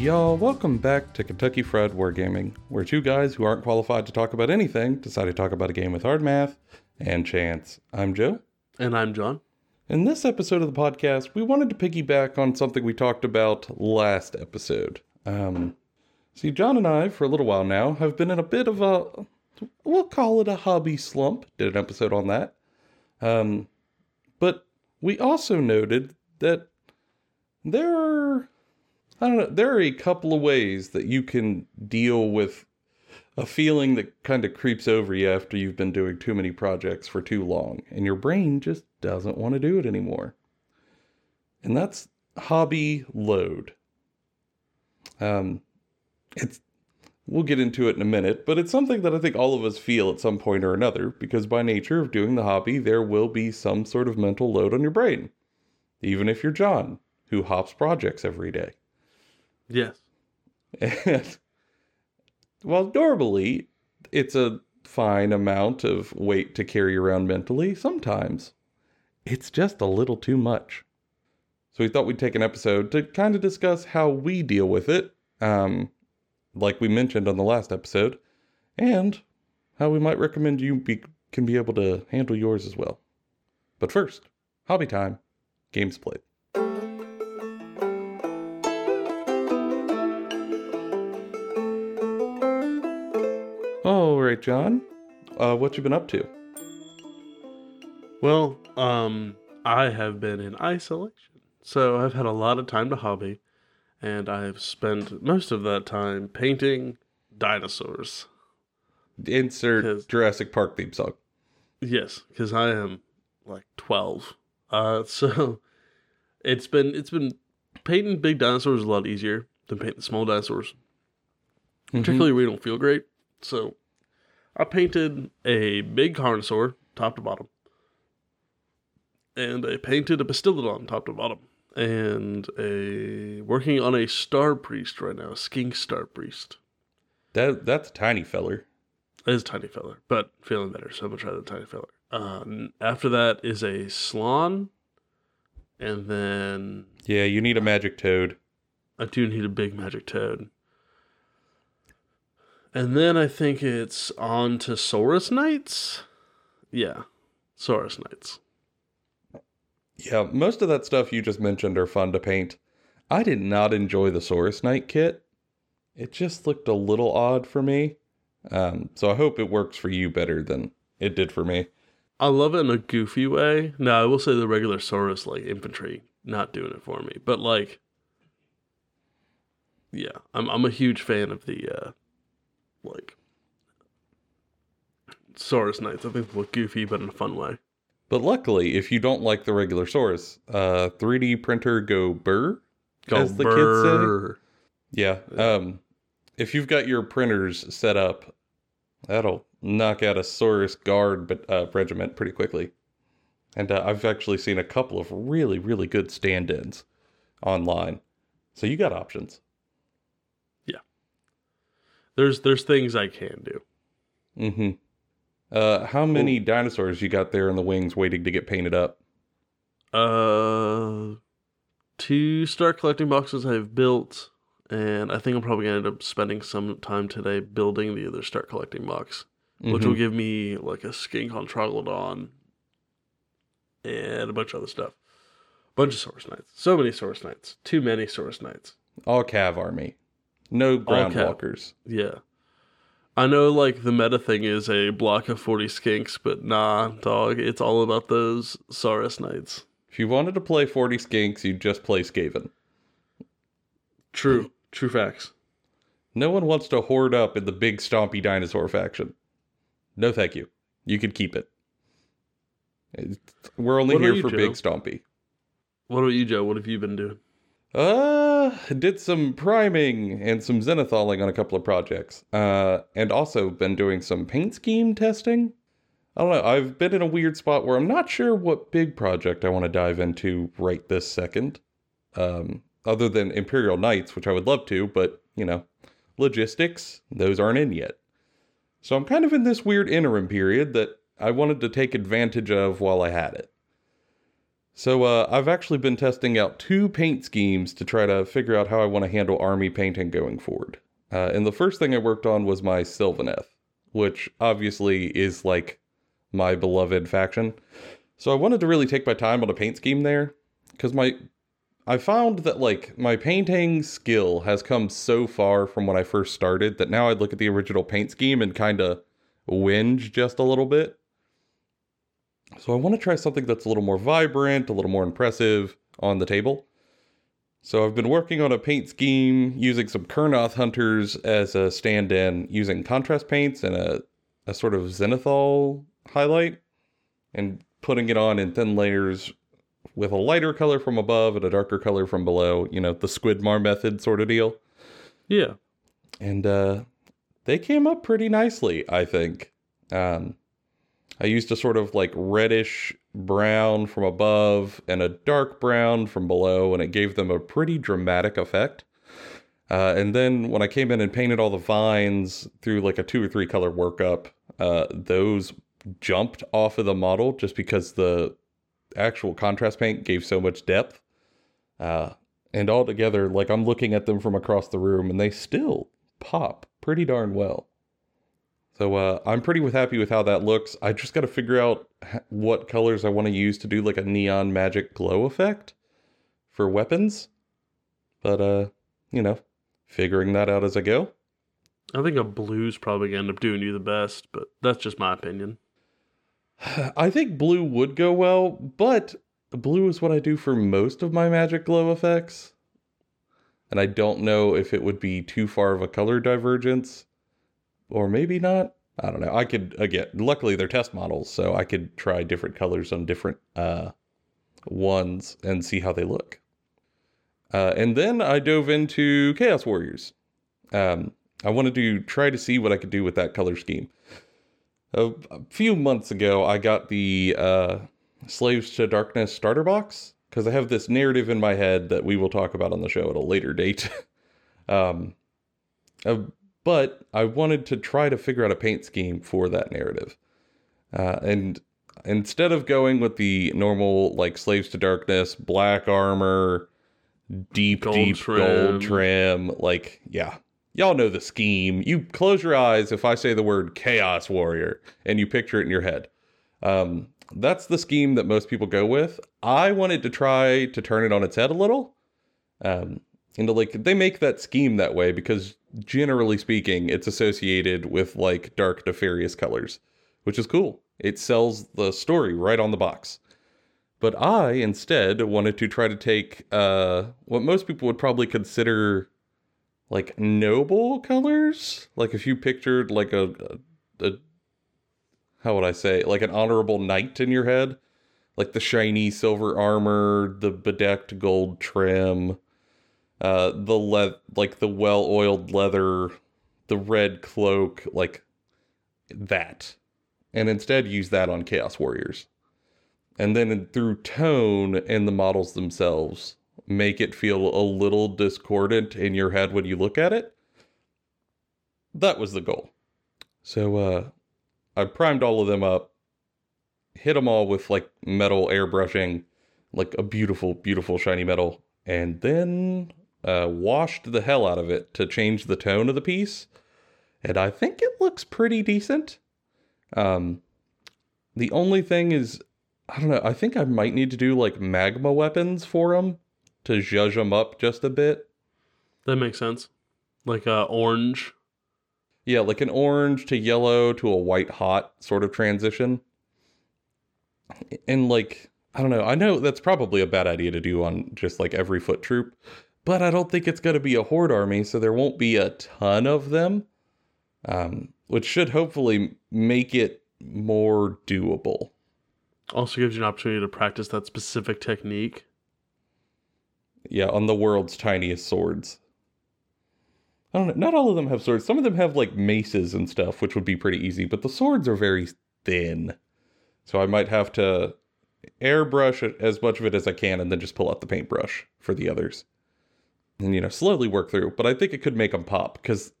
Y'all, welcome back to Kentucky Fried Wargaming, where two guys who aren't qualified to talk about anything decide to talk about a game with hard math and chance. I'm Joe. And I'm John. In this episode of the podcast, we wanted to piggyback on something we talked about last episode. Um, see, John and I, for a little while now, have been in a bit of a, we'll call it a hobby slump. Did an episode on that. Um, but we also noted that there are I don't know. There are a couple of ways that you can deal with a feeling that kind of creeps over you after you've been doing too many projects for too long and your brain just doesn't want to do it anymore. And that's hobby load. Um, it's we'll get into it in a minute, but it's something that I think all of us feel at some point or another because by nature of doing the hobby, there will be some sort of mental load on your brain. Even if you're John, who hops projects every day. Yes. And well, normally it's a fine amount of weight to carry around mentally. Sometimes it's just a little too much. So we thought we'd take an episode to kind of discuss how we deal with it, um, like we mentioned on the last episode, and how we might recommend you be, can be able to handle yours as well. But first, hobby time, games played. All right, John. Uh, what you been up to? Well, um, I have been in isolation, so I've had a lot of time to hobby, and I have spent most of that time painting dinosaurs. Insert Jurassic Park theme song. Yes, because I am like twelve. Uh, so it's been it's been painting big dinosaurs a lot easier than painting small dinosaurs, particularly when we don't feel great. So I painted a big carnosaur top to bottom, and I painted a Bastiladon top to bottom, and a working on a star priest right now, a skink star priest. That that's a tiny feller. It is a tiny feller, but feeling better, so I'm gonna try the tiny feller. Um, after that is a Slann, and then Yeah, you need a magic toad. I do need a big magic toad. And then I think it's on to Saurus Knights. Yeah, Saurus Knights. Yeah, most of that stuff you just mentioned are fun to paint. I did not enjoy the Saurus Knight kit. It just looked a little odd for me. Um, so I hope it works for you better than it did for me. I love it in a goofy way. No, I will say the regular Saurus like infantry not doing it for me, but like, yeah, I'm I'm a huge fan of the uh, like Saurus Knights. I think they look goofy, but in a fun way. But luckily, if you don't like the regular Saurus, uh, 3D printer go burr, Go as the kids say. Yeah. Um, if you've got your printers set up, that'll knock out a Saurus guard but uh, regiment pretty quickly. And uh, I've actually seen a couple of really, really good stand-ins online. So you got options. Yeah. There's there's things I can do. Mm-hmm. Uh, how many dinosaurs you got there in the wings waiting to get painted up? Uh, two start collecting boxes I've built, and I think I'm probably gonna end up spending some time today building the other start collecting box, which will Mhm. give me like a skink on Troglodon and a bunch of other stuff. Bunch of Saurus Knights. So many Saurus Knights. Too many Saurus Knights. all cav army, no ground walkers. Yeah. I know like the meta thing is a block of 40 skinks, but nah, dog, it's all about those Saurus Knights. If you wanted to play 40 skinks, you'd just play Skaven. True. True facts. No one wants to hoard up in the big stompy dinosaur faction. No, thank you. You could keep it. It's- we're only What here you, for Joe? big stompy. What about you, Joe? What have you been doing? Uh, did some priming and some zenithaling on a couple of projects. Uh, and also been doing some paint scheme testing. I don't know. I've been in a weird spot where I'm not sure what big project I want to dive into right this second. Um, other than Imperial Knights, which I would love to, but you know, logistics, those aren't in yet. So I'm kind of in this weird interim period that I wanted to take advantage of while I had it. So uh, I've actually been testing out two paint schemes to try to figure out how I want to handle army painting going forward. Uh, and the first thing I worked on was my Sylvaneth, which obviously is like my beloved faction. So I wanted to really take my time on a paint scheme there because my I found that like my painting skill has come so far from when I first started that now I'd look at the original paint scheme and kind of whinge just a little bit. So I want to try something that's a little more vibrant, a little more impressive on the table. So I've been working on a paint scheme using some Kurnoth hunters as a stand-in, using contrast paints and a, a sort of zenithal highlight, and putting it on in thin layers with a lighter color from above and a darker color from below. You know, the Squidmar method sort of deal. Yeah. And uh, they came up pretty nicely, I think. Um, I used a sort of like reddish brown from above and a dark brown from below, and it gave them a pretty dramatic effect. Uh, and then when I came in and painted all the vines through like a two or three color workup, uh, those jumped off of the model just because the actual contrast paint gave so much depth. Uh, and altogether, like I'm looking at them from across the room, and they still pop pretty darn well. So uh, I'm pretty with happy with how that looks. I just got to figure out what colors I want to use to do like a neon magic glow effect for weapons. But uh, you know, figuring that out as I go. I think a blue's probably gonna end up doing you the best, but that's just my opinion. I think blue would go well, but blue is what I do for most of my magic glow effects. And I don't know if it would be too far of a color divergence or maybe not. I don't know. I could again, luckily they're test models, so I could try different colors on different uh ones and see how they look. Uh, and then I dove into Chaos Warriors. Um, I wanted to try to see what I could do with that color scheme. A, a few months ago, I got the uh, Slaves to Darkness starter box because I have this narrative in my head that we will talk about on the show at a later date. um, uh, but I wanted to try to figure out a paint scheme for that narrative. Uh, and instead of going with the normal, like, Slaves to Darkness, black armor, deep, Gold deep trim. gold trim, like, yeah, y'all know the scheme. You close your eyes if I say the word Chaos Warrior and you picture it in your head. Um, that's the scheme that most people go with. I wanted to try to turn it on its head a little. Um, and to, like they make that scheme that way because generally speaking, it's associated with like dark nefarious colors, which is cool. It sells the story right on the box. But I instead wanted to try to take uh, what most people would probably consider like noble colors. Like if you pictured like a, a, a how would I say like an honorable knight in your head, like the shiny silver armor, the bedecked gold trim, uh, the le- like the well-oiled leather, the red cloak, like that, and instead use that on Chaos Warriors, and then through tone and the models themselves, make it feel a little discordant in your head when you look at it. That was the goal. So uh, I primed all of them up, hit them all with like metal airbrushing, like a beautiful, beautiful shiny metal, and then uh, washed the hell out of it to change the tone of the piece. And I think it looks pretty decent. Um, the only thing is, I don't know. I think I might need to do like magma weapons for them to zhuzh them up just a bit. That makes sense. Like uh, orange. Yeah, like an orange to yellow to a white hot sort of transition. And like, I don't know. I know that's probably a bad idea to do on just like every foot troop, but I don't think it's going to be a horde army, so there won't be a ton of them. Um, which should hopefully make it more doable. Also gives you an opportunity to practice that specific technique. Yeah, on the world's tiniest swords. I don't know. Not all of them have swords. Some of them have like maces and stuff, which would be pretty easy, but the swords are very thin. So I might have to airbrush it- as much of it as I can and then just pull out the paintbrush for the others. And you know slowly work through. But I think it could make them pop because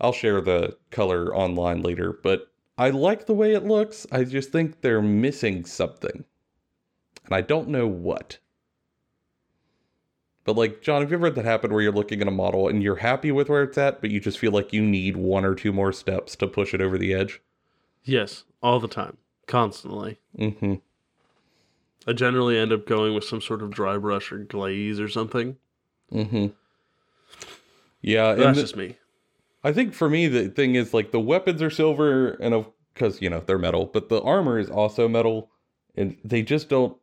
I'll share the color online later. But I like the way it looks. I just think they're missing something, and I don't know what. But like John, have you ever had that happen where you're looking at a model and you're happy with where it's at, but you just feel like you need one or two more steps to push it over the edge? Yes, all the time, constantly. Mm-hmm. I generally end up going with some sort of dry brush or glaze or something. Mm-hmm. Yeah, But and that's the- just me. I think for me the thing is like the weapons are silver and of because you know they're metal, but the armor is also metal, and they just don't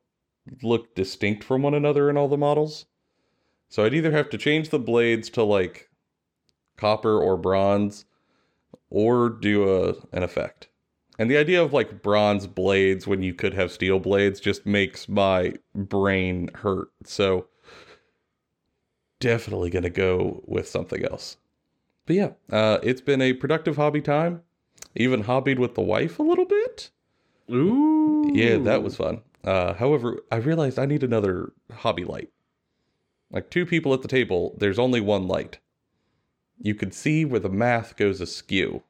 look distinct from one another in all the models. So I'd either have to change the blades to like copper or bronze, or do a an effect. And the idea of like bronze blades when you could have steel blades just makes my brain hurt. So definitely gonna go with something else. But yeah, uh, it's been a productive hobby time. Even hobbied with the wife a little bit. Ooh. Yeah, that was fun. Uh, however, I realized I need another hobby light. Like two people at the table, there's only one light. You can see where the math goes askew.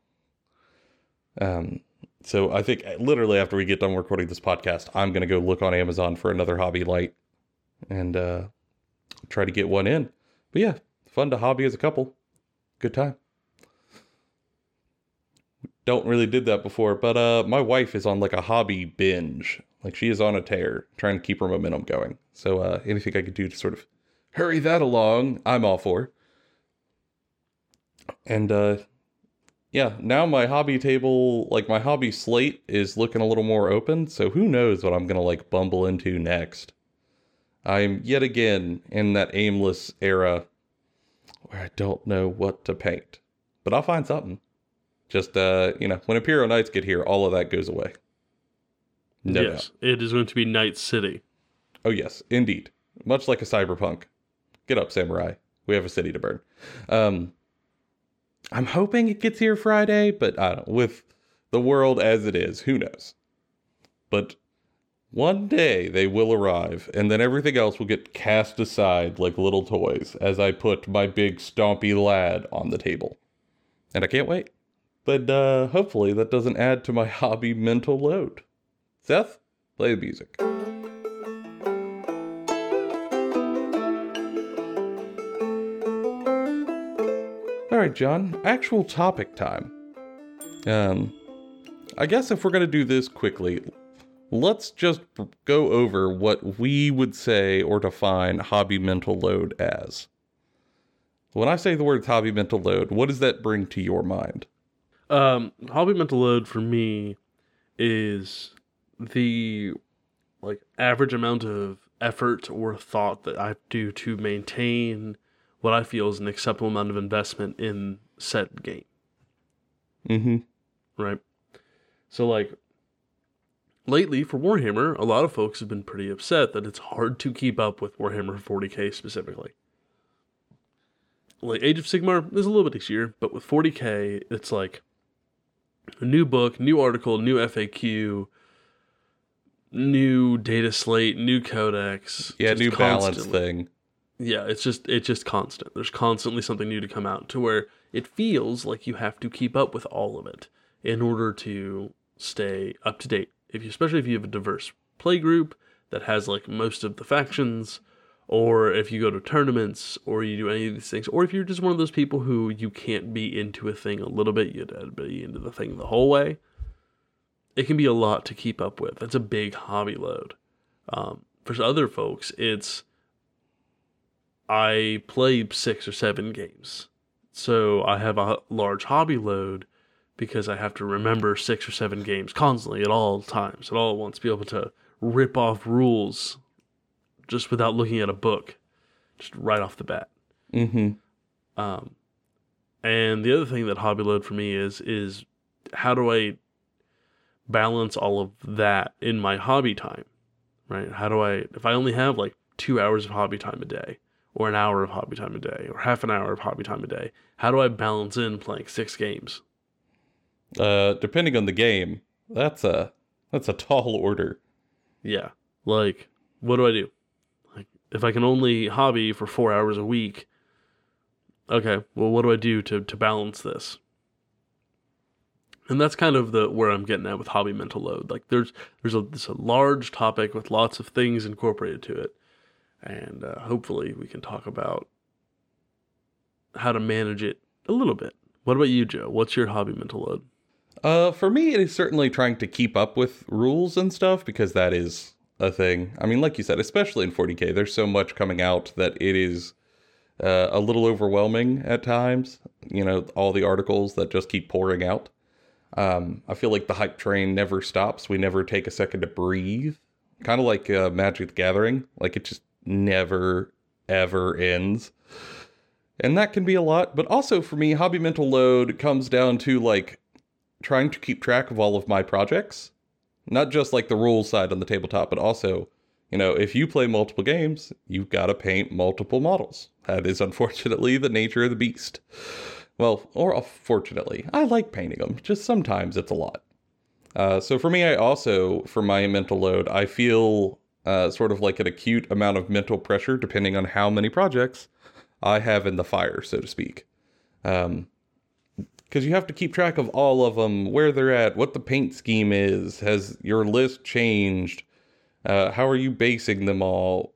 Um, so I think uh, literally after we get done recording this podcast, I'm gonna go look on Amazon for another hobby light and uh, try to get one in. But yeah, fun to hobby as a couple. Good time. Don't really did that before, but uh, my wife is on like a hobby binge. Like she is on a tear, trying to keep her momentum going. So uh, anything I could do to sort of hurry that along, I'm all for. And uh, yeah, now my hobby table, like my hobby slate, is looking a little more open. So who knows what I'm gonna like bumble into next. I'm yet again in that aimless era where I don't know what to paint, but I'll find something. Just uh, you know, when Imperial Knights get here, all of that goes away. No doubt. yes, it is going to be Night City. Oh yes, indeed. Much like a cyberpunk. Get up, samurai. We have a city to burn. Um, I'm hoping it gets here Friday, but I don't. With the world as it is, who knows? But one day they will arrive, and then everything else will get cast aside like little toys as I put my big stompy lad on the table. And I can't wait. But uh, hopefully that doesn't add to my hobby mental load. Seth, play the music. All right, John, actual topic time. Um, I guess if we're going to do this quickly, let's just go over what we would say or define hobby mental load as. When I say the words hobby mental load, what does that bring to your mind? Um, hobby mental load for me is the like average amount of effort or thought that I do to maintain what I feel is an acceptable amount of investment in said game, Mm-hmm. right? So like lately for Warhammer, a lot of folks have been pretty upset that it's hard to keep up with Warhammer 40k specifically. Like Age of Sigmar is a little bit easier, but with 40k, it's like a new book, new article, new FAQ, new data slate, new codex. Yeah, new balance thing. Yeah, it's just it's just constant. There's constantly something new to come out to where it feels like you have to keep up with all of it in order to stay up to date. If you especially if you have a diverse play group that has like most of the factions or if you go to tournaments or you do any of these things or if you're just one of those people who you can't be into a thing a little bit, you have to be into the thing the whole way. It can be a lot to keep up with. That's a big hobby load. Um, for other folks, it's I play six or seven games. So I have a large hobby load because I have to remember six or seven games constantly at all times, at all once, be able to rip off rules just without looking at a book, just right off the bat. Mm-hmm. Um, and the other thing that hobby load for me is is how do I balance all of that in my hobby time, right? How do I if I only have like two hours of hobby time a day, or an hour of hobby time a day, or half an hour of hobby time a day, how do I balance in playing six games? Uh, depending on the game, that's a that's a tall order. Yeah, like what do I do? Like if I can only hobby for four hours a week, okay, well, what do I do to to balance this? And that's kind of the where I'm getting at with hobby mental load. Like there's there's a this a large topic with lots of things incorporated to it, and uh, hopefully we can talk about how to manage it a little bit. What about you, Joe? What's your hobby mental load? Uh, for me, it is certainly trying to keep up with rules and stuff because that is a thing. I mean, like you said, especially in 40k, there's so much coming out that it is uh, a little overwhelming at times. You know, all the articles that just keep pouring out. Um, I feel like the hype train never stops. We never take a second to breathe. Kind of like uh, Magic the Gathering. Like it just never, ever ends. And that can be a lot. But also for me, hobby mental load comes down to like trying to keep track of all of my projects. Not just like the rules side on the tabletop, but also, you know, if you play multiple games, you've got to paint multiple models. That is unfortunately the nature of the beast. Well, or fortunately, I like painting them. Just sometimes it's a lot. Uh, so for me, I also, for my mental load, I feel uh, sort of like an acute amount of mental pressure depending on how many projects I have in the fire, so to speak. Um, because you have to keep track of all of them, where they're at, what the paint scheme is, has your list changed, uh, how are you basing them all?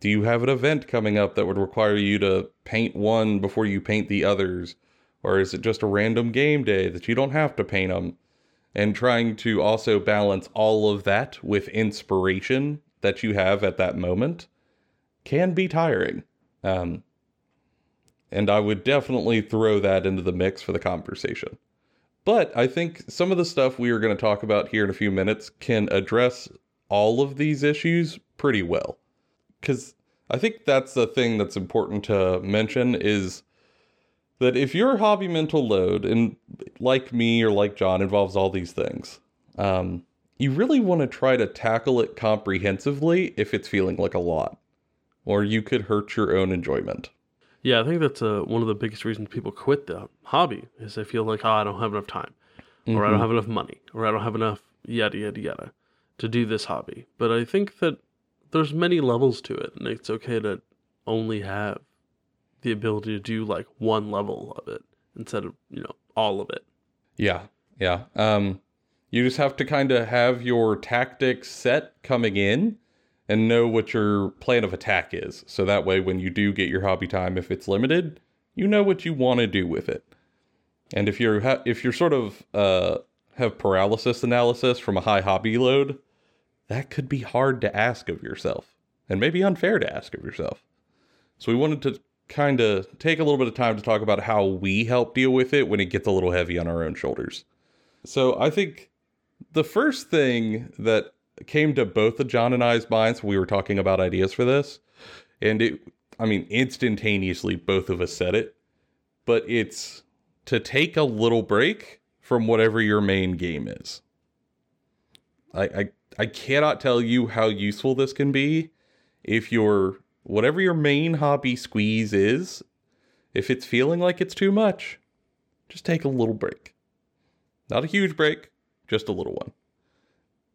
Do you have an event coming up that would require you to paint one before you paint the others? Or is it just a random game day that you don't have to paint them? And trying to also balance all of that with inspiration that you have at that moment can be tiring. Um, and I would definitely throw that into the mix for the conversation. But I think some of the stuff we are going to talk about here in a few minutes can address all of these issues pretty well. Because I think that's the thing that's important to mention is that if your hobby mental load, and like me or like John, involves all these things, um, you really want to try to tackle it comprehensively if it's feeling like a lot, or you could hurt your own enjoyment. Yeah, I think that's uh, one of the biggest reasons people quit the hobby is they feel like, oh, I don't have enough time, mm-hmm. or I don't have enough money, or I don't have enough yada yada yada to do this hobby. But I think that there's many levels to it, and it's okay to only have the ability to do like one level of it instead of you know all of it. Yeah, yeah. Um, you just have to kind of have your tactics set coming in and know what your plan of attack is. So that way, when you do get your hobby time, if it's limited, you know what you want to do with it. And if you're ha- if you're sort of uh, have paralysis analysis from a high hobby load, that could be hard to ask of yourself, and maybe unfair to ask of yourself. So we wanted to kind of take a little bit of time to talk about how we help deal with it when it gets a little heavy on our own shoulders. So I think the first thing that came to both of John and I's minds when we were talking about ideas for this. And it, I mean, instantaneously, both of us said it, but it's to take a little break from whatever your main game is. I, I, I cannot tell you how useful this can be if your whatever your main hobby squeeze is, if it's feeling like it's too much, just take a little break. Not a huge break, just a little one.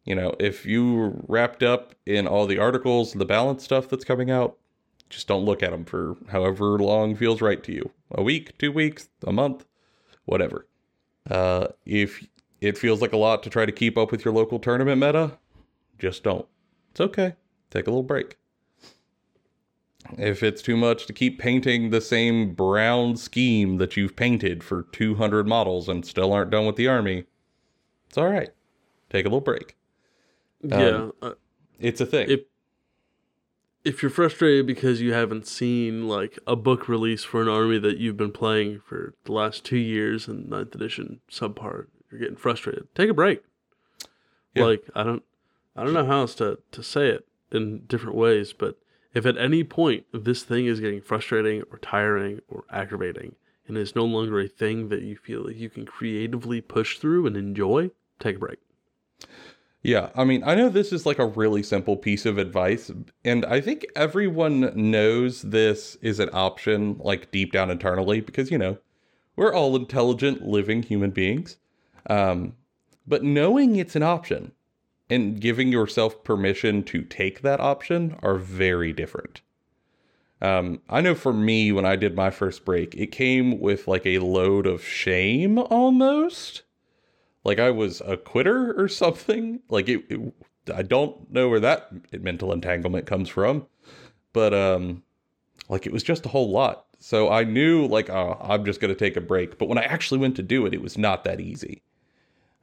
You know, if you wrapped up in all the articles the balance stuff that's coming out, just don't look at them for however long feels right to you. A week, two weeks, a month, whatever. Uh, if it feels like a lot to try to keep up with your local tournament meta, just don't. It's okay. Take a little break. If it's too much to keep painting the same brown scheme that you've painted for 200 models and still aren't done with the army, it's all right. Take a little break. Um, yeah, uh, it's a thing. If if you're frustrated because you haven't seen like a book release for an army that you've been playing for the last two years in ninth edition subpart, you're getting frustrated. Take a break. Yeah. Like I don't, I don't know how else to to say it in different ways, but if at any point this thing is getting frustrating or tiring or aggravating and is no longer a thing that you feel like you can creatively push through and enjoy, take a break. Yeah, I mean, I know this is like a really simple piece of advice, and I think everyone knows this is an option, like deep down internally, because, you know, we're all intelligent, living human beings. Um, but knowing it's an option and giving yourself permission to take that option are very different. Um, I know for me, when I did my first break, it came with like a load of shame almost. Like I was a quitter or something. Like it, it I don't know where that mental entanglement comes from, but um, like it was just a whole lot. So I knew like oh, I'm just gonna take a break. But when I actually went to do it, it was not that easy.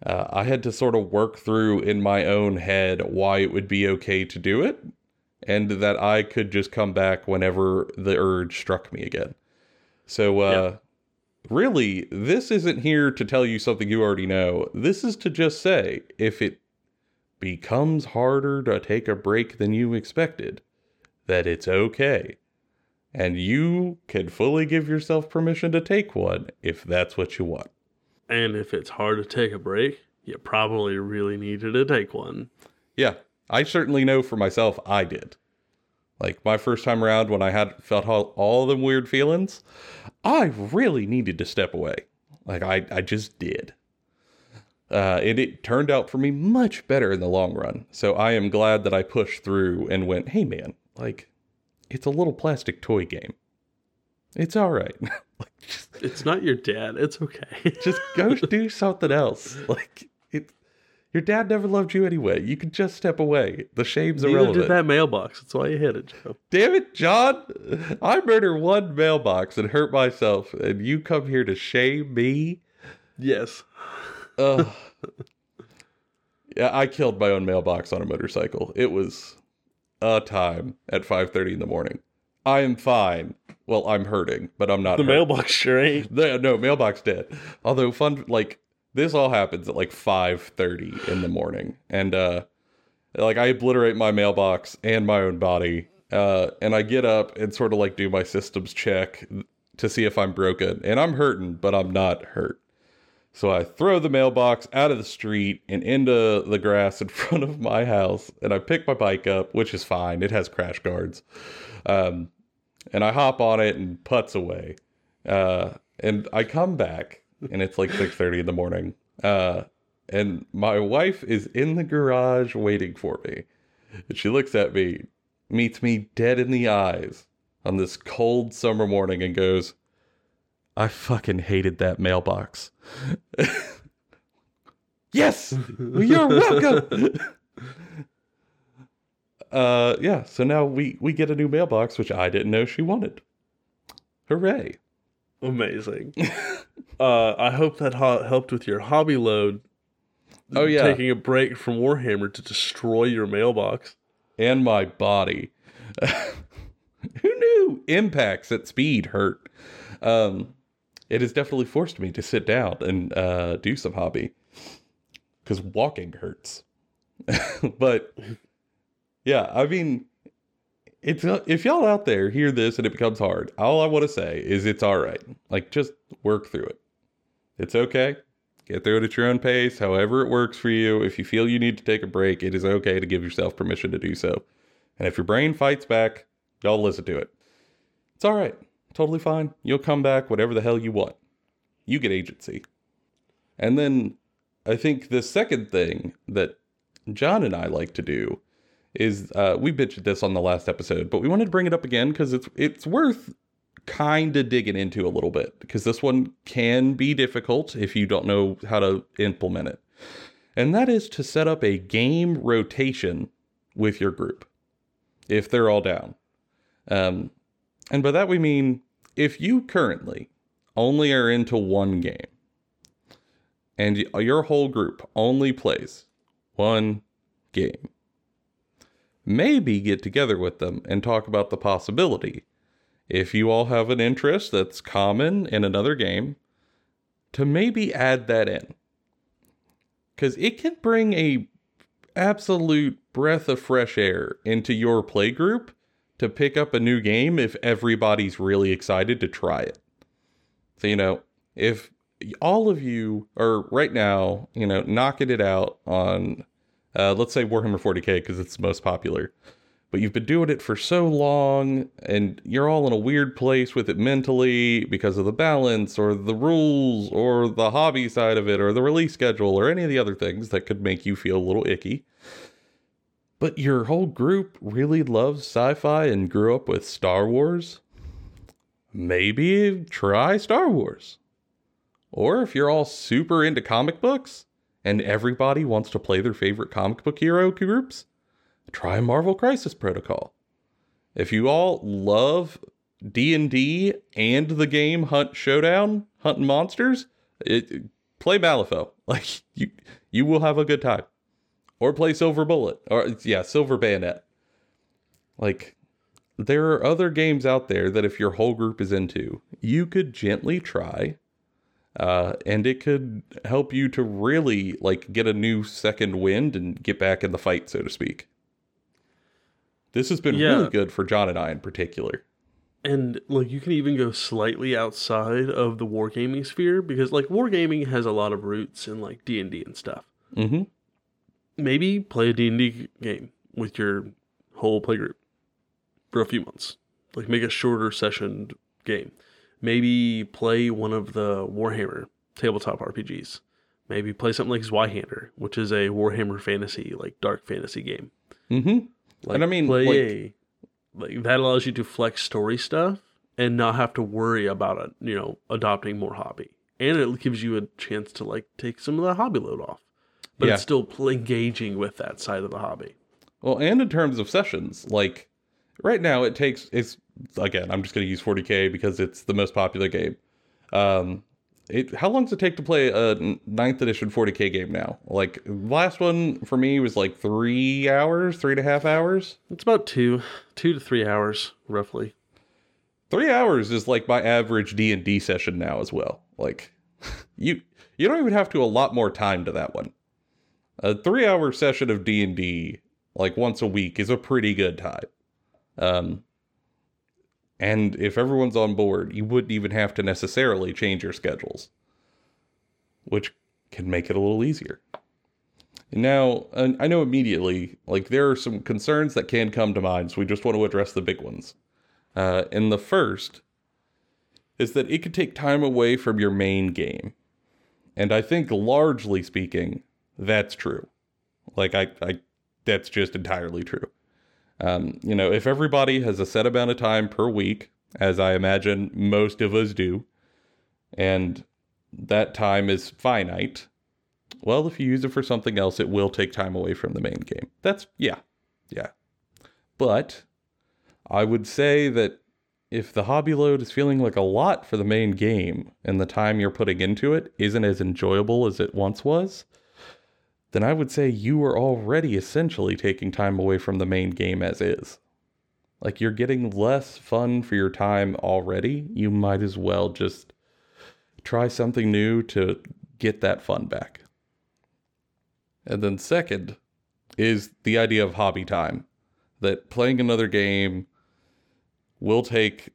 Uh, I had to sort of work through in my own head why it would be okay to do it and that I could just come back whenever the urge struck me again. So, uh, yeah. Really, this isn't here to tell you something you already know. This is to just say if it becomes harder to take a break than you expected, that it's okay. And you can fully give yourself permission to take one if that's what you want. And if it's hard to take a break, you probably really needed to take one. Yeah, I certainly know for myself I did. Like my first time around when I had felt all, all the weird feelings, I really needed to step away. Like I, I just did. Uh, and it turned out for me much better in the long run. So I am glad that I pushed through and went, hey man, like it's a little plastic toy game. It's all right. like, just, it's not your dad. It's okay. just go do something else. Like your dad never loved you anyway. You could just step away. The shame's Neither irrelevant. did that mailbox. That's why you hit it, Joe. Damn it, John! I murder one mailbox and hurt myself, and you come here to shame me. Yes. Uh, yeah, I killed my own mailbox on a motorcycle. It was a time at 5:30 in the morning. I am fine. Well, I'm hurting, but I'm not. The hurt. mailbox sure ain't. The, no, mailbox dead. Although fun, like this all happens at like 5:30 in the morning, and uh, like I obliterate my mailbox and my own body, uh, and I get up and sort of like do my systems check to see if I'm broken, and I'm hurting, but I'm not hurt. So I throw the mailbox out of the street and into the grass in front of my house, and I pick my bike up, which is fine. It has crash guards. Um, and I hop on it and putts away. Uh, and I come back, and it's like 6.30 in the morning. Uh, and my wife is in the garage waiting for me. And she looks at me, meets me dead in the eyes on this cold summer morning, and goes, I fucking hated that mailbox. yes, you're welcome. uh, yeah. So now we we get a new mailbox, which I didn't know she wanted. Hooray! Amazing. uh, I hope that ho- helped with your hobby load. Oh yeah, taking a break from Warhammer to destroy your mailbox and my body. Who knew impacts at speed hurt? Um, it has definitely forced me to sit down and uh, do some hobby because walking hurts. but yeah, I mean, it's if y'all out there hear this and it becomes hard, all I want to say is it's all right. Like just work through it. It's okay. Get through it at your own pace, however it works for you. If you feel you need to take a break, it is okay to give yourself permission to do so. And if your brain fights back, y'all listen to it. It's all right. Totally fine. You'll come back whatever the hell you want. You get agency. And then I think the second thing that John and I like to do is uh, we bitched this on the last episode, but we wanted to bring it up again because it's it's worth kind of digging into a little bit because this one can be difficult if you don't know how to implement it. And that is to set up a game rotation with your group if they're all down. Um, and by that we mean if you currently only are into one game and your whole group only plays one game, maybe get together with them and talk about the possibility, if you all have an interest that's common in another game, to maybe add that in. Because it can bring a absolute breath of fresh air into your play group to pick up a new game if everybody's really excited to try it. So, you know, if all of you are right now, you know, knocking it out on, uh, let's say Warhammer 40k because it's the most popular, but you've been doing it for so long and you're all in a weird place with it mentally because of the balance or the rules or the hobby side of it or the release schedule or any of the other things that could make you feel a little icky. But your whole group really loves sci fi and grew up with Star Wars, maybe try Star Wars. Or if you're all super into comic books and everybody wants to play their favorite comic book hero groups, try Marvel Crisis Protocol. If you all love D&D and the game Hunt Showdown, hunting monsters, it, play Malifaux. Like you you will have a good time. Or play Silver Bullet or yeah, Silver Bayonet. Like there are other games out there that if your whole group is into, you could gently try uh, and it could help you to really like get a new second wind and get back in the fight, so to speak. This has been Yeah. really good for John and I in particular. and like you can even go slightly outside of the wargaming sphere because like wargaming has a lot of roots in like D&D and stuff. Mm-hmm. Maybe play a D&D game with your whole playgroup for a few months. Like make a shorter session game. Maybe play one of the Warhammer tabletop RPGs. Maybe play something like Zweihander, which is a Warhammer fantasy, like dark fantasy game. Mm-hmm. Like, And I mean, play like- a like that allows you to flex story stuff and not have to worry about it, you know, adopting more hobby. And it gives you a chance to like take some of the hobby load off, but Yeah. it's still engaging with that side of the hobby. Well, and in terms of sessions, like right now it takes it's again, I'm just gonna use 40k because it's the most popular game. Um it how long does it take to play a ninth edition 40k game now? Like last one for me was like three hours, three and a half hours. It's about two, two to three hours roughly. Three hours is like my average D and D session now as well. Like you you don't even have to allot more time to that one. A three hour session of D and D like once a week is a pretty good time. Um, and if everyone's on board, you wouldn't even have to necessarily change your schedules, which can make it a little easier. Now, I know immediately, like there are some concerns that can come to mind, so we just want to address the big ones. Uh, and the first is that it could take time away from your main game. And I think largely speaking, that's true. Like I, I that's just entirely true. Um, you know, if everybody has a set amount of time per week, as I imagine most of us do, and that time is finite, well, if you use it for something else, it will take time away from the main game. That's, yeah, yeah. But I would say that if the hobby load is feeling like a lot for the main game and the time you're putting into it isn't as enjoyable as it once was, then I would say you are already essentially taking time away from the main game as is. Like you're getting less fun for your time already. You might as well just try something new to get that fun back. And then, second, is the idea of hobby time. That playing another game will take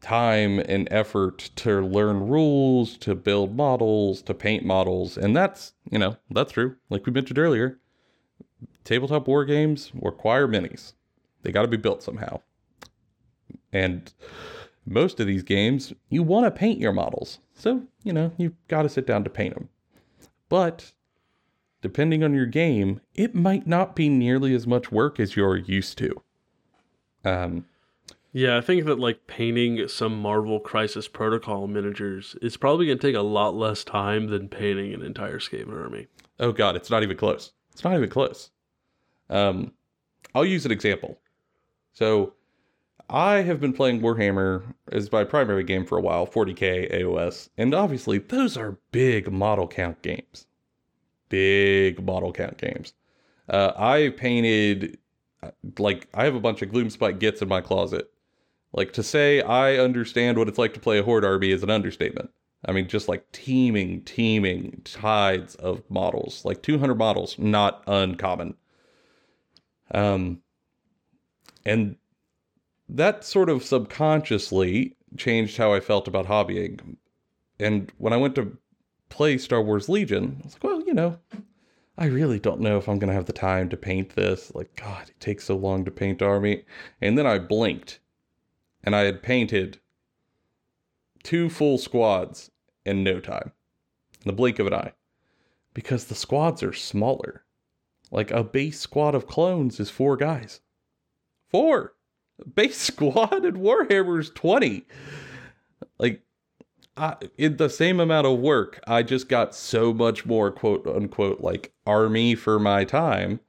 time and effort to learn rules, to build models, to paint models. And that's, you know, that's true. Like we mentioned earlier, tabletop war games require minis. They got to be built somehow. And most of these games, you want to paint your models. So, you know, you've got to sit down to paint them. But depending on your game, it might not be nearly as much work as you're used to. Um, Yeah, I think that like painting some Marvel Crisis Protocol miniatures is probably going to take a lot less time than painting an entire Skaven army. Oh god, it's not even close. It's not even close. Um, I'll use an example. So, I have been playing Warhammer as my primary game for a while, 40k AOS, and obviously those are big model count games. Big model count games. Uh, I painted uh, like I have a bunch of Gloomspite Gitz in my closet. Like to say I understand what it's like to play a horde army is an understatement. I mean, just like teeming, teeming tides of models, like 200 models, not uncommon. Um, and that sort of subconsciously changed how I felt about hobbying. And when I went to play Star Wars Legion, I was like, well, you know, I really don't know if I'm going to have the time to paint this. Like, God, it takes so long to paint army. And then I blinked and I had painted two full squads in no time, in the blink of an eye, because the squads are smaller. Like a base squad of clones is four guys. Four! A Base squad in Warhammer is 20. Like, I, in the same amount of work, I just got so much more quote unquote like army for my time.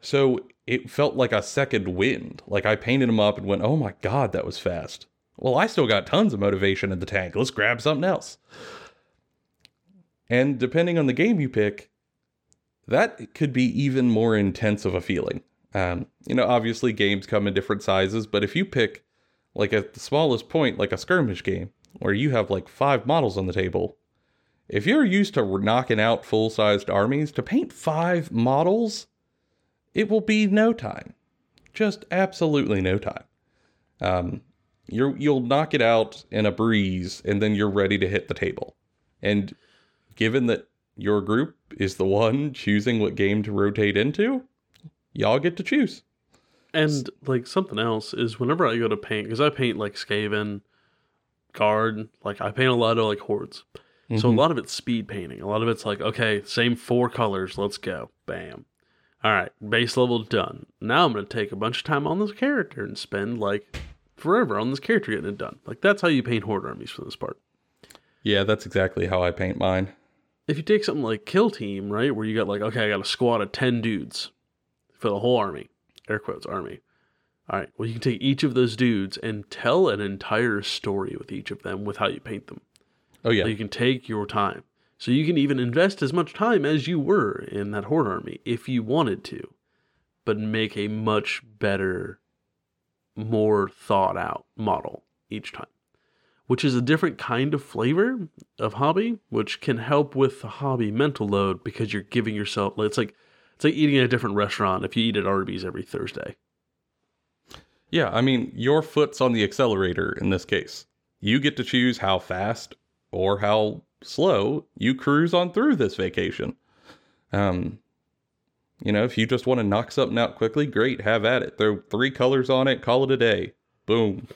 So it felt like a second wind. Like I painted them up and went, oh my god, that was fast. Well, I still got tons of motivation in the tank. Let's grab something else. And depending on the game you pick, that could be even more intense of a feeling. Um, you know, obviously games come in different sizes, but if you pick like at the smallest point, like a skirmish game, where you have like five models on the table, if you're used to knocking out full sized armies, to paint five models, it will be no time. Just absolutely no time. Um, you're, you'll knock it out in a breeze and then you're ready to hit the table. And given that your group is the one choosing what game to rotate into, y'all get to choose. And like something else is whenever I go to paint, because I paint like Skaven, Guard, like I paint a lot of like hordes. Mm-hmm. So a lot of it's speed painting. A lot of it's like, okay, same four colors, let's go. Bam. All right, base level done. Now I'm going to take a bunch of time on this character and spend like forever on this character getting it done. Like that's how you paint horde armies for this part. Yeah, that's exactly how I paint mine. If you take something like Kill Team, right, where you got like, okay, I got a squad of 10 dudes for the whole army, air quotes, army. All right, well, you can take each of those dudes and tell an entire story with each of them with how you paint them. Oh, yeah. So you can take your time. So you can even invest as much time as you were in that horde army if you wanted to, but make a much better, more thought out model each time, which is a different kind of flavor of hobby, which can help with the hobby mental load because you're giving yourself, it's like, it's like eating at a different restaurant if you eat at Arby's every Thursday. Yeah, I mean, your foot's on the accelerator in this case. You get to choose how fast or how slow you cruise on through this vacation. Um, you know, if you just want to knock something out quickly, great, have at it. Throw three colors on it, call it a day. Boom.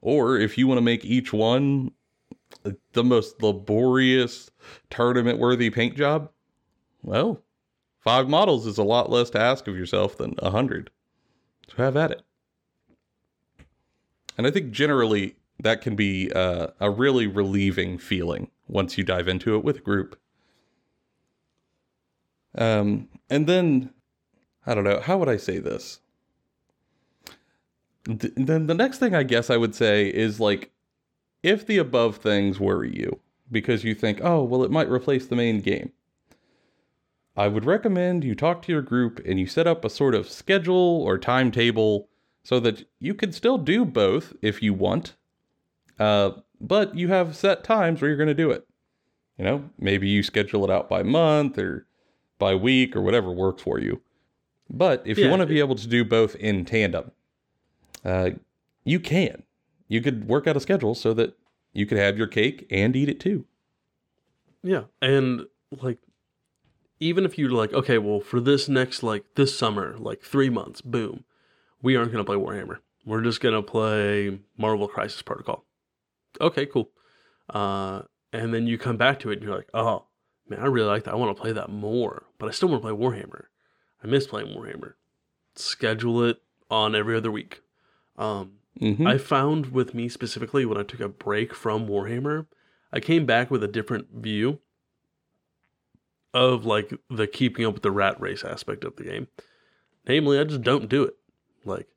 Or if you want to make each one the most laborious tournament worthy paint job, well, five models is a lot less to ask of yourself than a hundred. So have at it. And I think generally that can be uh, a really relieving feeling once you dive into it with a group. Um, and then, I don't know, how would I say this? Th- then the next thing I guess I would say is like, if the above things worry you because you think, oh, well, it might replace the main game, I would recommend you talk to your group and you set up a sort of schedule or timetable so that you can still do both if you want. Uh, but you have set times where you're going to do it. You know, maybe you schedule it out by month or by week or whatever works for you. But if yeah. you want to be able to do both in tandem, uh, you can. You could work out a schedule so that you could have your cake and eat it too. Yeah. And like, even if you're like, okay, well, for this next, like this summer, like three months, boom, we aren't going to play Warhammer. We're just going to play Marvel Crisis Protocol. Okay, cool. Uh, and then you come back to it and you're like, oh, man, I really like that. I want to play that more, but I still want to play Warhammer. I miss playing Warhammer. Schedule it on every other week. Um, mm-hmm. I found with me specifically when I took a break from Warhammer, I came back with a different view of like the keeping up with the rat race aspect of the game. Namely, I just don't do it. Like,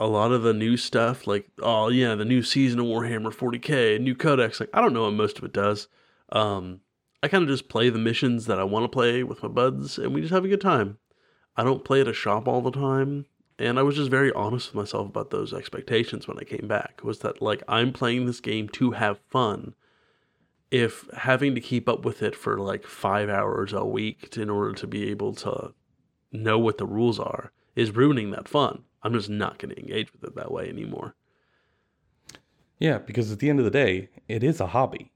a lot of the new stuff, like oh yeah, the new season of Warhammer 40k, new codex. Like I don't know what most of it does. Um, I kind of just play the missions that I want to play with my buds, and we just have a good time. I don't play at a shop all the time, and I was just very honest with myself about those expectations when I came back. Was that like I'm playing this game to have fun? If having to keep up with it for like five hours a week in order to be able to know what the rules are is ruining that fun I'm just not going to engage with it that way anymore. Yeah, because at the end of the day, it is a hobby.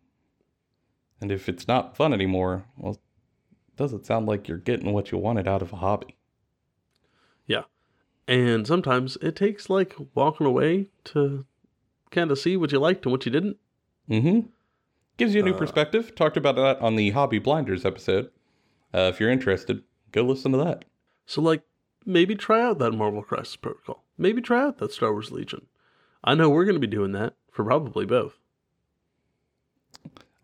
And if it's not fun anymore, well, does it sound like you're getting what you wanted out of a hobby? Yeah. And sometimes it takes like walking away to kind of see what you liked and what you didn't. Mm-hmm. Gives you a new uh, perspective. Talked about that on the Hobby Blinders episode. Uh, if you're interested, go listen to that. So, like, maybe try out that Marvel Crisis Protocol. Maybe try out that Star Wars Legion. I know we're going to be doing that for probably both.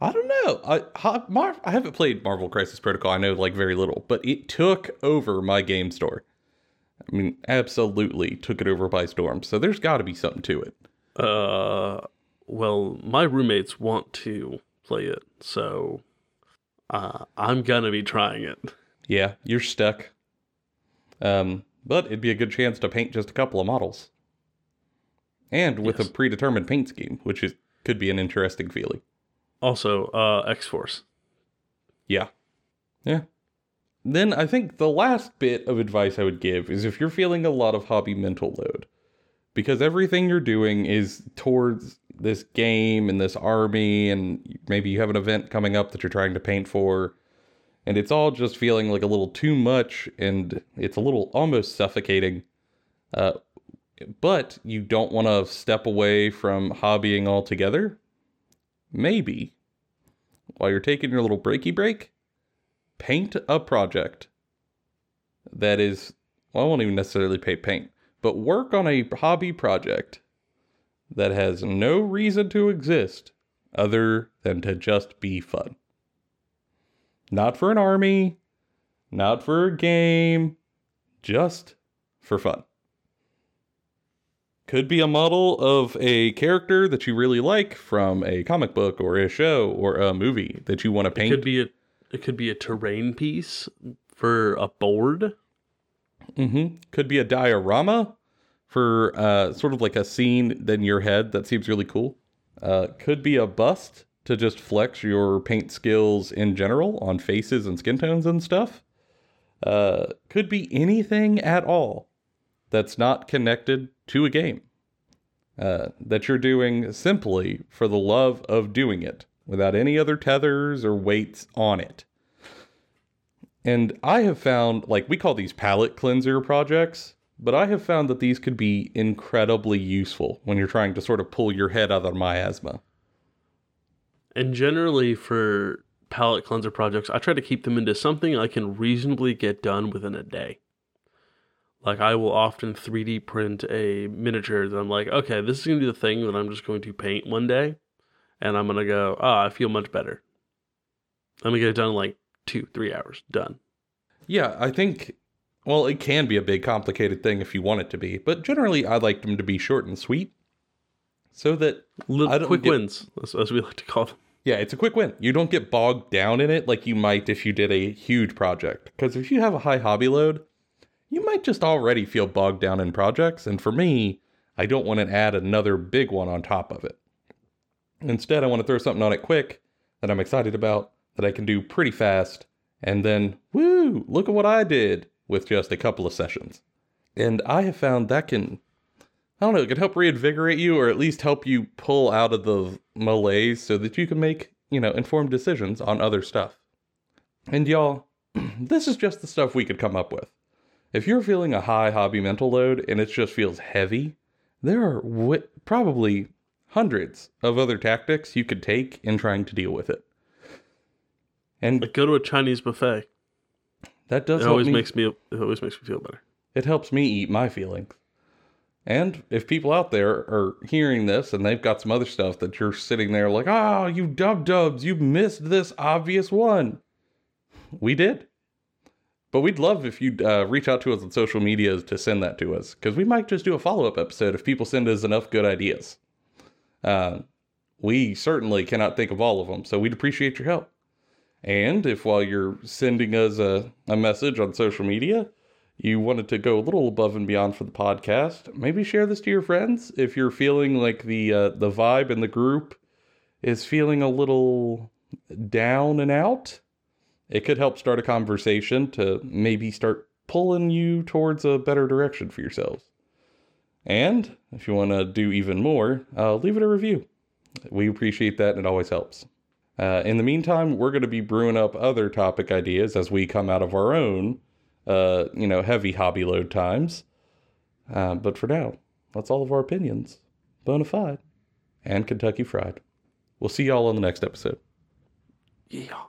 I don't know. I ha, Mar- I haven't played Marvel Crisis Protocol. I know like very little, but it took over my game store. I mean, absolutely took it over by storm. So there's got to be something to it. Uh, well, my roommates want to play it, so uh, I'm gonna be trying it. Yeah, you're stuck. Um, but it'd be a good chance to paint just a couple of models, and with Yes. a predetermined paint scheme, which is could be an interesting feeling. Also, uh, X Force. Yeah. Yeah. Then I think the last bit of advice I would give is if you're feeling a lot of hobby mental load, because everything you're doing is towards this game and this army, and maybe you have an event coming up that you're trying to paint for, and it's all just feeling like a little too much and it's a little almost suffocating. Uh, but you don't want to step away from hobbying altogether. Maybe while you're taking your little breaky break, paint a project that is, well, I won't even necessarily pay paint, but work on a hobby project that has no reason to exist other than to just be fun. Not for an army, not for a game, just for fun. Could be a model of a character that you really like from a comic book or a show or a movie that you want to It paint. could be a it could be a terrain piece for a board. Mm-hmm. Could be a diorama for uh, sort of like a scene in your head that seems really cool. Uh, could be a bust to just flex your paint skills in general on faces and skin tones and stuff. Uh, could be anything at all that's not connected to a game. Uh, that you're doing simply for the love of doing it without any other tethers or weights on it. And I have found, like, we call these palette cleanser projects, but I have found that these could be incredibly useful when you're trying to sort of pull your head out of miasma. And generally for palette cleanser projects, I try to keep them into something I can reasonably get done within a day. Like I will often 3D print a miniature that I'm like, okay, this is gonna be the thing that I'm just going to paint one day, and I'm gonna go, ah, I feel much better. I'm gonna get it done in like two, three hours, done. Yeah, I think, well, it can be a big, complicated thing if you want it to be, but generally I like them to be short and sweet so that, Little quick get- wins, as, as we like to call them. yeah, it's a quick win. You don't get bogged down in it like you might if you did a huge project. Because if you have a high hobby load, you might just already feel bogged down in projects. And for me, I don't want to add another big one on top of it. Instead, I want to throw something on it quick that I'm excited about, that I can do pretty fast, and then, woo, look at what I did with just a couple of sessions. And I have found that can, I don't know, it could help reinvigorate you or at least help you pull out of the malaise so that you can make, you know, informed decisions on other stuff. And y'all, this is just the stuff we could come up with. If you're feeling a high hobby mental load and it just feels heavy, there are probably hundreds of other tactics you could take in trying to deal with it. And Like go to a Chinese buffet. that does It help always me. makes me it always makes me feel better. it helps me eat my feelings. And if people out there are hearing this and they've got some other stuff that you're sitting there like, oh, you dub dubs, you missed this obvious one. We did. But we'd love if you'd uh, reach out to us on social media to send that to us because we might just do a follow up episode if people send us enough good ideas. Uh, we certainly cannot think of all of them, so we'd appreciate your help. And if while you're sending us a, a message on social media, you wanted to go a little above and beyond for the podcast, maybe share this to your friends. If you're feeling like the uh, the vibe in the group is feeling a little down and out, it could help start a conversation to maybe start pulling you towards a better direction for yourselves. And if you want to do even more, uh, leave it a review. We appreciate that, and it always helps. Uh, in the meantime, we're going to be brewing up other topic ideas as we come out of our own, uh, you know, heavy hobby load times. Uh, but for now, that's all of our opinions, bona fide, and Kentucky Fried. We'll see y'all on the next episode. Yeah.